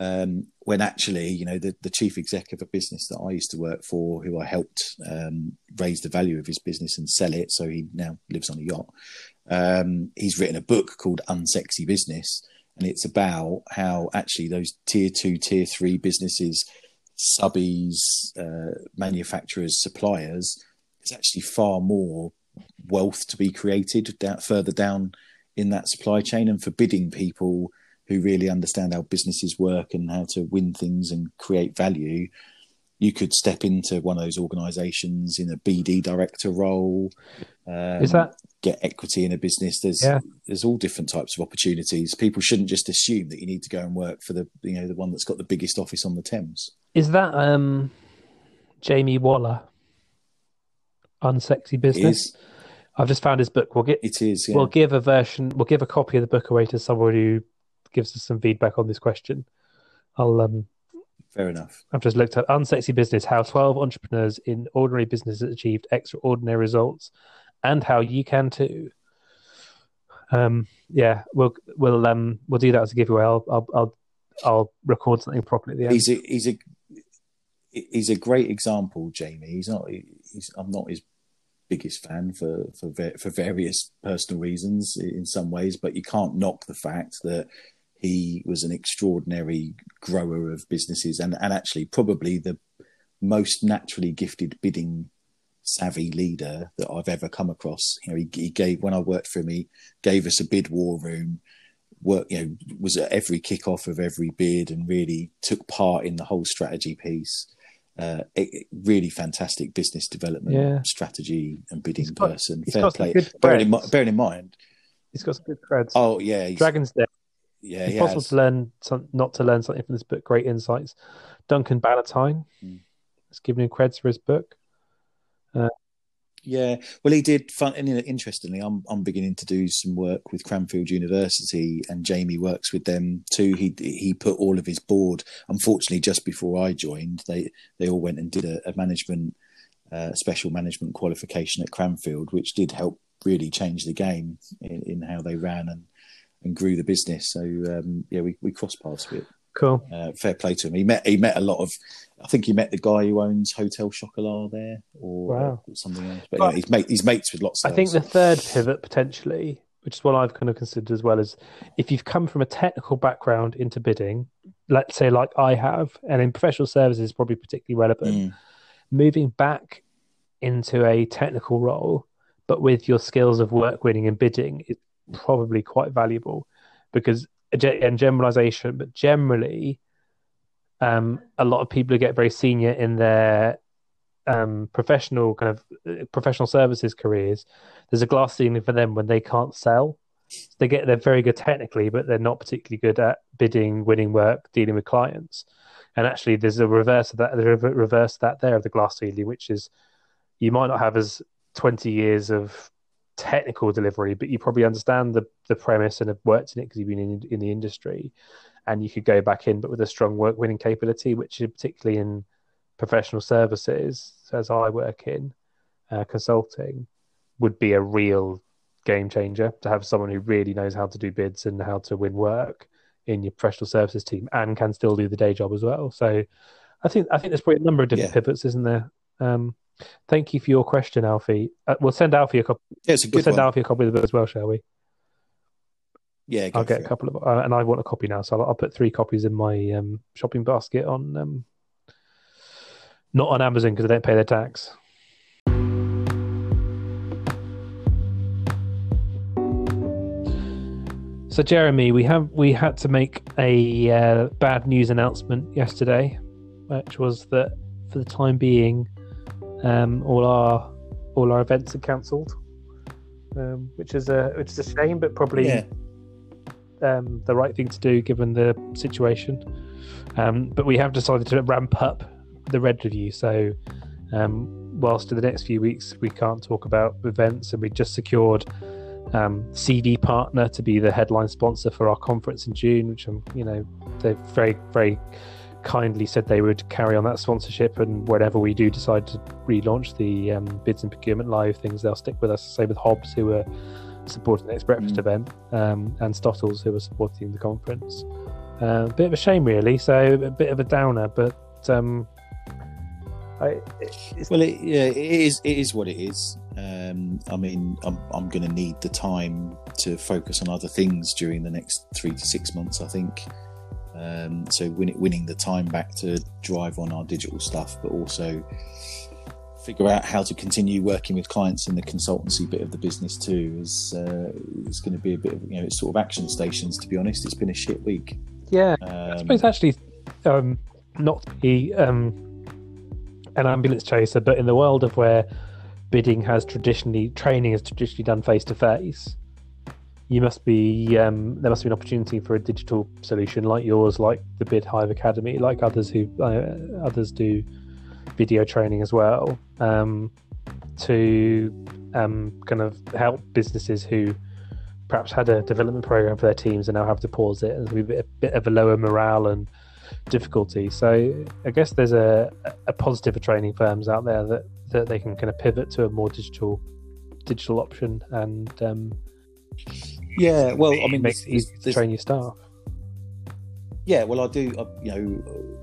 Um, when actually, you know, the, the chief exec of a business that I used to work for, who I helped um, raise the value of his business and sell it, so he now lives on a yacht. Um, he's written a book called Unsexy Business, and it's about how actually those tier two, tier three businesses, subbies, uh, manufacturers, suppliers, there's actually far more wealth to be created down, further down in that supply chain, and forbidding people who really understand how businesses work and how to win things and create value you could step into one of those organizations in a BD director role. Um, Is that get equity in a business? There's yeah. there's all different types of opportunities. People shouldn't just assume that you need to go and work for the you know the one that's got the biggest office on the Thames. Is that um, Jamie Waller? Unsexy Business. I've just found his book. We'll get It is. Yeah. we'll give a version. We'll give a copy of the book away to someone who gives us some feedback on this question. I'll um Fair enough. I've just looked at Unsexy Business, how 12 entrepreneurs in ordinary businesses achieved extraordinary results, and how you can too. Um, yeah, we'll we'll um we'll do that as a giveaway. I'll I'll I'll, I'll record something properly at the end. He's a he's a he's a great example, Jamie. He's not. He's I'm not his biggest fan for for for various personal reasons in some ways, but you can't knock the fact that he was an extraordinary grower of businesses and and actually probably the most naturally gifted bidding savvy leader that I've ever come across. You know, he, he gave when I worked for him, he gave us a bid war room. Work, you know, was at every kickoff of every bid and really took part in the whole strategy piece. Uh, it, it- really fantastic business development Yeah. strategy and bidding got- person. Fair play. Bearing in, bearing in mind, He's got some good creds. oh yeah, Dragon's Den. Yeah, it's possible has. to learn some, not to learn something from this book. Great insights. Duncan Bannatyne. Mm. Let's give him creds for his book. Yeah, well, he did. Fun, and you know, interestingly, I'm I'm beginning to do some work with Cranfield University, and Jamie works with them too. He he put all of his board. Unfortunately, just before I joined, they they all went and did a, a management, uh, special management qualification at Cranfield, which did help really change the game in, in how they ran and and grew the business. So um, yeah, we we crossed paths a bit. Cool. Uh, fair play to him. He met he met a lot of. I think he met the guy who owns Hotel Chocolat there, or, Wow. or something else. But But- yeah, he's mate he's mates with lots. Of I think the third pivot potentially, which is what I've kind of considered as well, is if you've come from a technical background into bidding, let's say like I have, and in professional services is probably particularly relevant, Mm, moving back into a technical role, but with your skills of work winning and bidding is probably quite valuable because and generalization, but generally, um, a lot of people who get very senior in their um, professional kind of uh, professional services careers, there's a glass ceiling for them when they can't sell. They get they're very good technically, but they're not particularly good at bidding, winning work, dealing with clients. And actually, there's a reverse of that. A reverse of that there of the glass ceiling, which is you might not have as 20 years of technical delivery, but you probably understand the the premise and have worked in it because you've been in in the industry, and you could go back in, but with a strong work winning capability, which is particularly in professional services, as I work in uh, consulting, would be a real game changer to have someone who really knows how to do bids and how to win work in your professional services team and can still do the day job as well. So I think I think there's probably a number of different Yeah. pivots, isn't there? Um, thank you for your question, Alfie. Uh, we'll send Alfie a copy. Yeah, it's a good We'll send one. Alfie a copy of the book as well, shall we? Yeah, I'll get a it. couple of, uh, and I want a copy now, so I'll, I'll put three copies in my um, shopping basket on, um, not on Amazon because they don't pay their tax. So Jeremy, we have we had to make a uh, bad news announcement yesterday, which was that for the time being, um, all our all our events are cancelled, um, which is a which is a shame, but probably Yeah, um, the right thing to do given the situation. Um, but we have decided to ramp up the red review. So, um, whilst in the next few weeks we can't talk about events, and we just secured um, CD Partner to be the headline sponsor for our conference in June, which I'm, you know, they're very very kindly said they would carry on that sponsorship, and whenever we do decide to relaunch the um, bids and procurement live things, they'll stick with us. Same with Hobbs, who are supporting the next breakfast Mm. event, um, and Stotles, who are supporting the conference. Uh, a bit of a shame, really. So a bit of a downer, but um, I, it's, well, it, yeah, it is. It is what it is. Um, I mean, I'm I'm going to need the time to focus on other things during the next three to six months. I think. Um, so win, winning the time back to drive on our digital stuff, but also figure out how to continue working with clients in the consultancy bit of the business too is uh, is going to be a bit of you know it's sort of action stations. To be honest, it's been a shit week. yeah, I Um, suppose actually um, not to be um, an ambulance chaser, but in the world of where bidding has traditionally training is traditionally done face to face, you must be um, there must be an opportunity for a digital solution like yours, like the Bid Hive Academy, like others who uh, others do video training as well. Um, to um, kind of help businesses who perhaps had a development program for their teams and now have to pause it and be a bit, a bit of a lower morale and difficulty. So I guess there's a, a positive for training firms out there that, that they can kind of pivot to a more digital digital option and um, yeah, well, I mean, makes easy to train your staff. Yeah, well, I do. I, you know,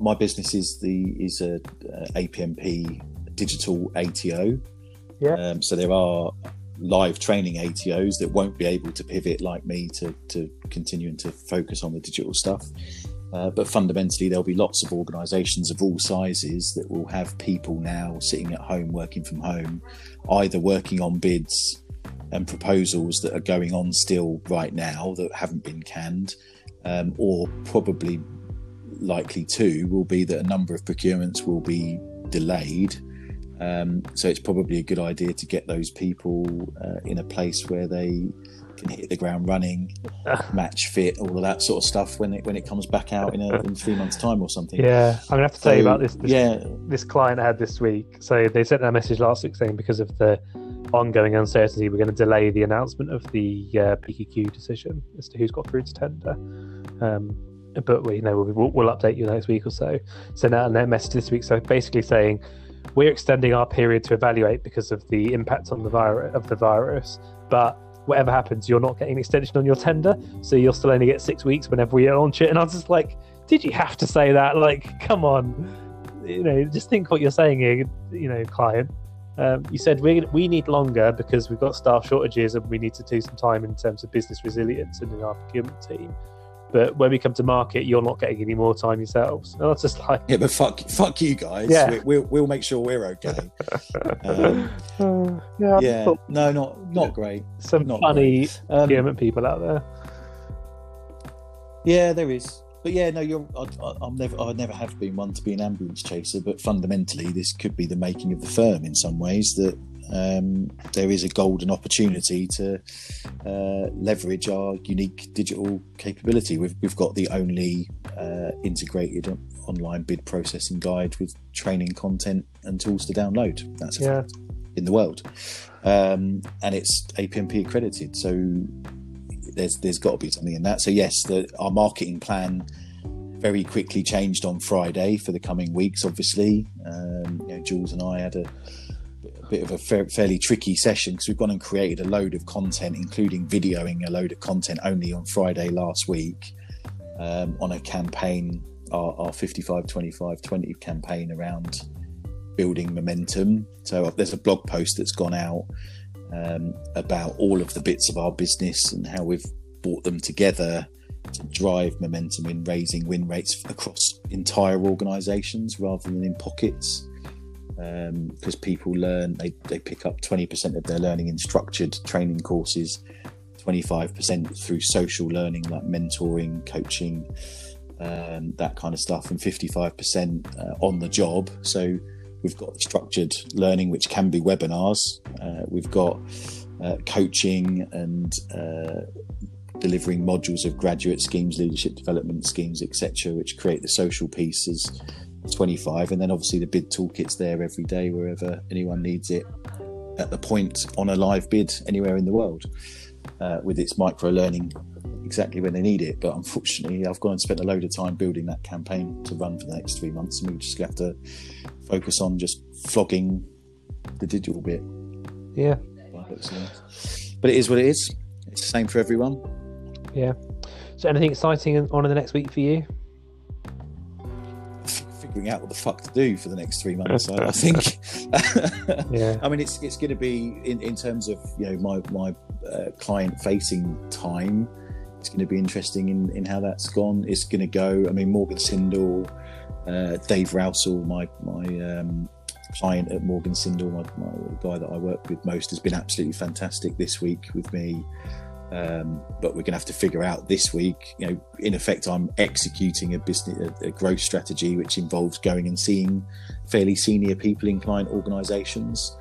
my business is the is a, a APMP digital ATO. Yeah. Um, so there are live training ATOs that won't be able to pivot like me to to continuing to focus on the digital stuff. Uh, but fundamentally, there'll be lots of organisations of all sizes that will have people now sitting at home working from home, either working on bids and proposals that are going on still right now that haven't been canned, um, or probably likely to will be that a number of procurements will be delayed. Um, so it's probably a good idea to get those people uh, in a place where they can hit the ground running, [LAUGHS] match fit, all of that sort of stuff when it when it comes back out in, a, in three months' time or something. Yeah, I'm gonna have to tell you about this. this yeah, this client I had this week. So they sent a message last week saying because of the ongoing uncertainty, we're going to delay the announcement of the uh, PQQ decision as to who's got through to tender. Um, but we you know we'll, we'll, update you next week or so. So now a message this week. So basically saying we're extending our period to evaluate because of the impact on the virus of the virus, but whatever happens, you're not getting an extension on your tender, so you'll still only get six weeks whenever we launch it. And I was just like, did you have to say that? Like, come on, you know, just think what you're saying here, you know, client. Um, you said we we need longer because we've got staff shortages and we need to do some time in terms of business resilience and in our procurement team. But when we come to market, you're not getting any more time yourselves. And that's just like yeah, but fuck, fuck you guys. Yeah. we, will we'll make sure we're okay. [LAUGHS] um, uh, [SIGHS] yeah, yeah, no, not not great. Some Not funny Um, procurement people out there. Yeah, there is. But yeah, no, you're. I, I, I'm never. I never have been one to be an ambulance chaser. But fundamentally, this could be the making of the firm in some ways. That um, there is a golden opportunity to uh, leverage our unique digital capability. We've we've got the only uh, integrated online bid processing guide with training content and tools to download. That's a Yeah. fact in the world, um, and it's APMP accredited. So there's there's got to be something in that. So yes, the, our marketing plan very quickly changed on Friday for the coming weeks. Obviously, um, you know, Jules and I had a, bit of a fa- fairly tricky session because we've gone and created a load of content, including videoing a load of content only on Friday last week um, on a campaign, our, our 55 25 20 campaign around building momentum. So there's a blog post that's gone out um, about all of the bits of our business and how we've brought them together to drive momentum in raising win rates across entire organizations rather than in pockets. Because people learn, they, they pick up 20% of their learning in structured training courses, 25% through social learning like mentoring, coaching, um, that kind of stuff, and 55% uh, on the job. So we've got structured learning, which can be webinars. Uh, we've got uh, coaching and uh, delivering modules of graduate schemes, leadership development schemes, etc., which create the social pieces. 25, and then obviously the bid toolkit's there every day wherever anyone needs it at the point on a live bid anywhere in the world uh, with its micro learning exactly when they need it. But unfortunately, I've gone and spent a load of time building that campaign to run for the next three months, and we just have to focus on just flogging the digital bit. Yeah, But it is what it is. It's the same for everyone. yeah. So anything exciting on in the next week for you? Figuring out what the fuck to do for the next three months, I, I [LAUGHS] think. Yeah. [LAUGHS] I mean, it's it's going to be in, in terms of you know my my uh, client facing time. It's going to be interesting in, in how that's gone. It's going to go. I mean, Morgan Sindall, uh, Dave Rousell, my my um, client at Morgan Sindall, my, my guy that I work with most, has been absolutely fantastic this week with me. Um, but we're going to have to figure out this week. You know, in effect, I'm executing a business a, a growth strategy which involves going and seeing fairly senior people in client organisations.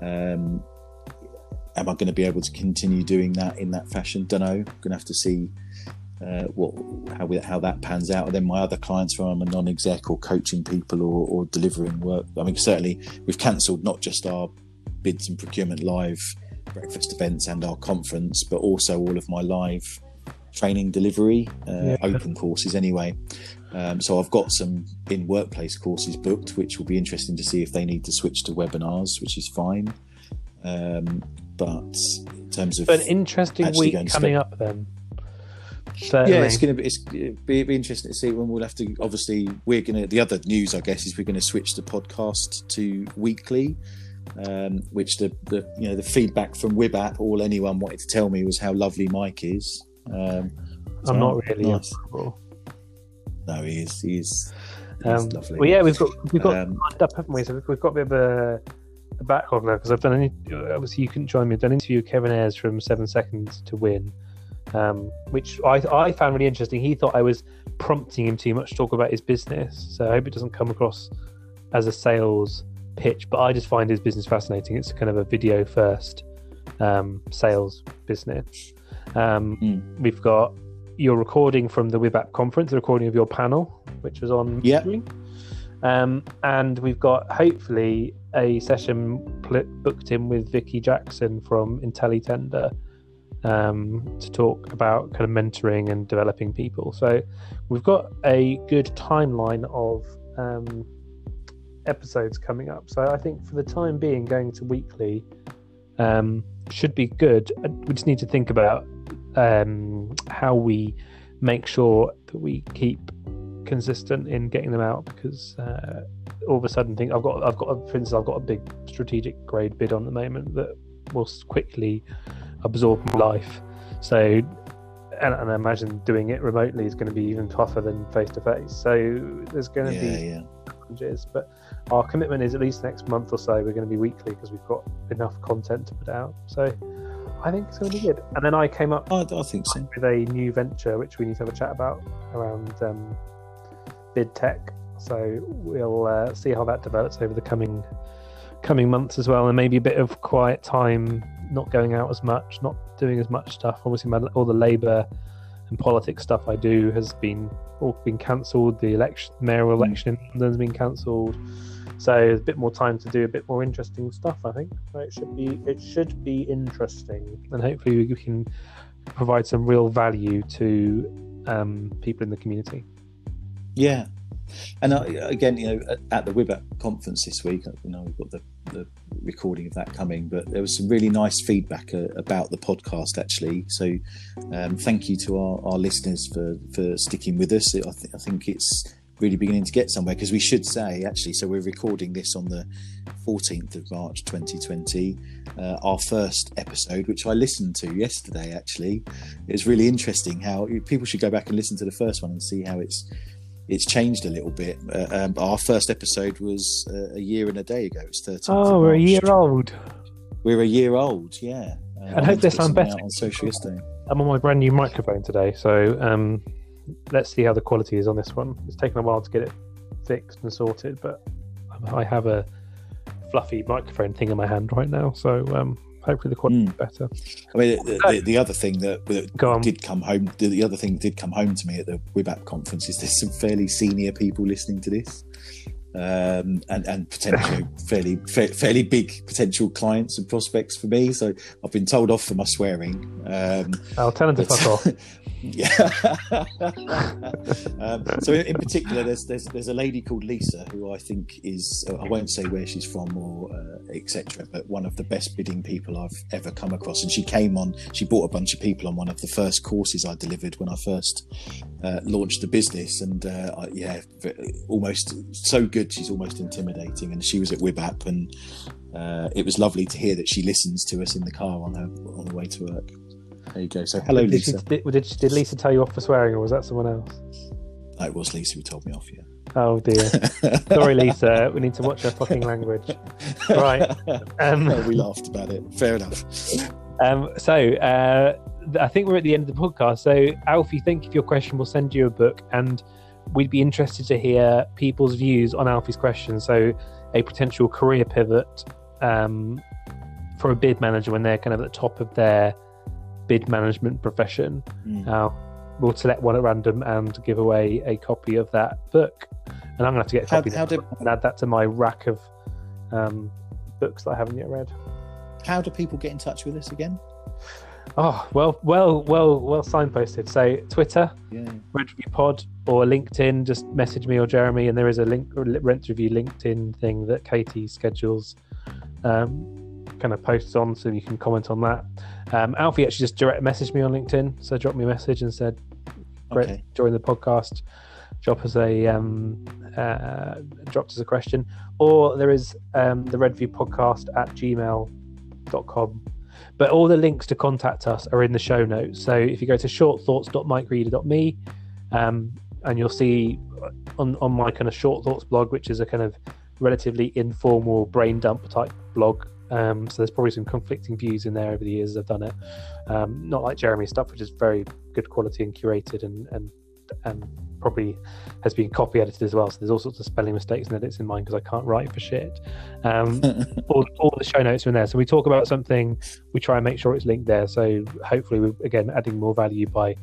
Um, am I going to be able to continue doing that in that fashion? Don't know. Going to have to see uh, what how we, how that pans out. And then my other clients, where I'm a non-exec or coaching people or, or delivering work. I mean, certainly we've cancelled not just our bids and procurement live breakfast events and our conference, but also all of my live training delivery uh, Yeah. open courses anyway. Um, so I've got some in workplace courses booked, which will be interesting to see if they need to switch to webinars, which is fine. Um, but in terms of an interesting week coming up then. Certainly. yeah, it's going to be it's be, be interesting to see when we'll have to. Obviously, we're going to. The other news, I guess, is we're going to switch the podcast to weekly, um, which the, the you know the feedback from WIBAP, all anyone wanted to tell me was how lovely Mike is. Um, so, I'm not really. nice. No, he is. He is. He's Um, lovely. well, yeah, we've got we've got Um, lined up, haven't we? So we've- got a bit of a, a backlog now because I've done any. Obviously, you couldn't join me. I've done an interview with Kevin Ayres from Seven Seconds to Win, um, which I I found really interesting. He thought I was prompting him too much to talk about his business, so I hope it doesn't come across as a sales pitch. But I just find his business fascinating. It's kind of a video first um, sales business. Um, Mm. We've got your recording from the WIBAP conference, the recording of your panel, which was on Yeah. stream. Um, and we've got hopefully a session pl- booked in with Vicky Jackson from IntelliTender um, to talk about kind of mentoring and developing people. So we've got a good timeline of um, episodes coming up. So I think for the time being, going to weekly um, should be good. Uh, We just need to think about um, how we make sure that we keep consistent in getting them out because uh, all of a sudden think I've got I've got for instance I've got a big strategic grade bid on the moment that will quickly absorb my life so and, and I imagine doing it remotely is going to be even tougher than face to face so there's going to yeah, be yeah. challenges but our commitment is at least next month or so we're going to be weekly because we've got enough content to put out so I think it's going to be good and then I came up I, I think so. with a new venture which we need to have a chat about around um, bid tech. So we'll uh, see how that develops over the coming coming months as well, and maybe a bit of quiet time, not going out as much, not doing as much stuff. Obviously, my, all the labour and politics stuff I do has been all been cancelled. The election, mayoral Mm. election in London's been cancelled. So there's a bit more time to do a bit more interesting stuff. I think so it should be it should be interesting, and hopefully we can provide some real value to um, people in the community. Yeah, and again, you know, at, at the WIBAP conference this week, you know, we've got the, the recording of that coming, but there was some really nice feedback uh, about the podcast actually. So, um, thank you to our, our listeners for for sticking with us. I, th- I think it's really beginning to get somewhere because we should say actually. So we're recording this on the 14th of March 2020. Uh, our first episode, which I listened to yesterday, actually, it was really interesting. How people should go back and listen to the first one and see how it's it's changed a little bit. Uh, um, our first episode was uh, a year and a day ago. It's 13th. Oh, we're a year old. We're a year old, yeah. Uh, I hope meant to they sound better. on social yesterday. I'm on my brand new microphone today, so um, let's see how the quality is on this one. It's taken a while to get it fixed and sorted, but I have a fluffy microphone thing in my hand right now, so um, hopefully the quality is better. I mean, the, the, the other thing that, that did come home, the, the other thing did come home to me at the WIBAP conference is there's some fairly senior people listening to this. Um, and and potentially [LAUGHS] fairly fa- fairly big potential clients and prospects for me. So I've been told off for my swearing. Um, I'll tell them to fuck off. [LAUGHS] yeah. [LAUGHS] um, so in, particular, there's, there's there's a lady called Lisa who I think is I won't say where she's from or uh, etc. But one of the best bidding people I've ever come across, and she came on. She brought a bunch of people on one of the first courses I delivered when I first uh, launched the business, and uh, I, yeah, almost so good. She's almost intimidating, and she was at WIBAP and. Uh, it was lovely to hear that she listens to us in the car on her on the way to work. There you go. So hello, did, Lisa. She, did, did, did Lisa tell you off for swearing, or was that someone else? No, it was Lisa who told me off. Yeah. Oh dear. [LAUGHS] Sorry, Lisa. We need to watch our fucking language. Right. Um, No, [LAUGHS] we laughed about it. Fair enough. Um, so uh, I think we're at the end of the podcast. So Alfie, thank you for your question. We'll send you a book, and we'd be interested to hear people's views on Alfie's question. So a potential career pivot um, for a bid manager when they're kind of at the top of their bid management profession. Mm. How we'll select one at random and give away a copy of that book. And I'm gonna have to get a How- copy how do- and add that to my rack of um, books that I haven't yet read. How do people get in touch with us again? Oh well, well, well, well signposted. So Twitter, Yeah. Rent Review Pod, or LinkedIn. Just message me or Jeremy, and there is a link Rent Review LinkedIn thing that Katie schedules, um, kind of posts on, so you can comment on that. Um, Alfie actually just direct messaged me on LinkedIn, so dropped me a message and said, "Great, Okay. join the podcast." Drop us a um, uh, dropped us a question, or there is um, the Red View Podcast at gmail.com. But all the links to contact us are in the show notes. So if you go to shortthoughts.mikereader.me, um, and you'll see on, on my kind of short thoughts blog, which is a kind of relatively informal brain dump type blog. Um, so there's probably some conflicting views in there over the years as I've done it. Um, not like Jeremy's stuff, which is very good quality and curated and and and probably has been copy edited as well. So there's all sorts of spelling mistakes and edits in mine because I can't write for shit. Um, [LAUGHS] all, all the show notes are in there. So we talk about something, we try and make sure it's linked there. So hopefully, we're again adding more value by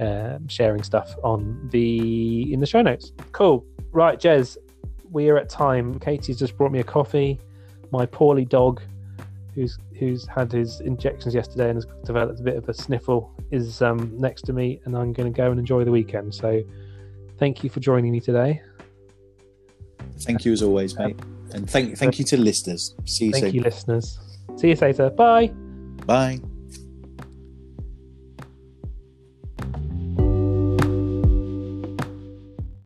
um, sharing stuff on the in the show notes. Cool. Right, Jez, we are at time. Katie's just brought me a coffee. My poorly dog, who's who's had his injections yesterday and has developed a bit of a sniffle, is um, next to me, and I'm going to go and enjoy the weekend. So, thank you for joining me today. thank you as always, mate. And thank thank you to listeners. See you Thank soon. you, listeners. See you later. Bye. Bye.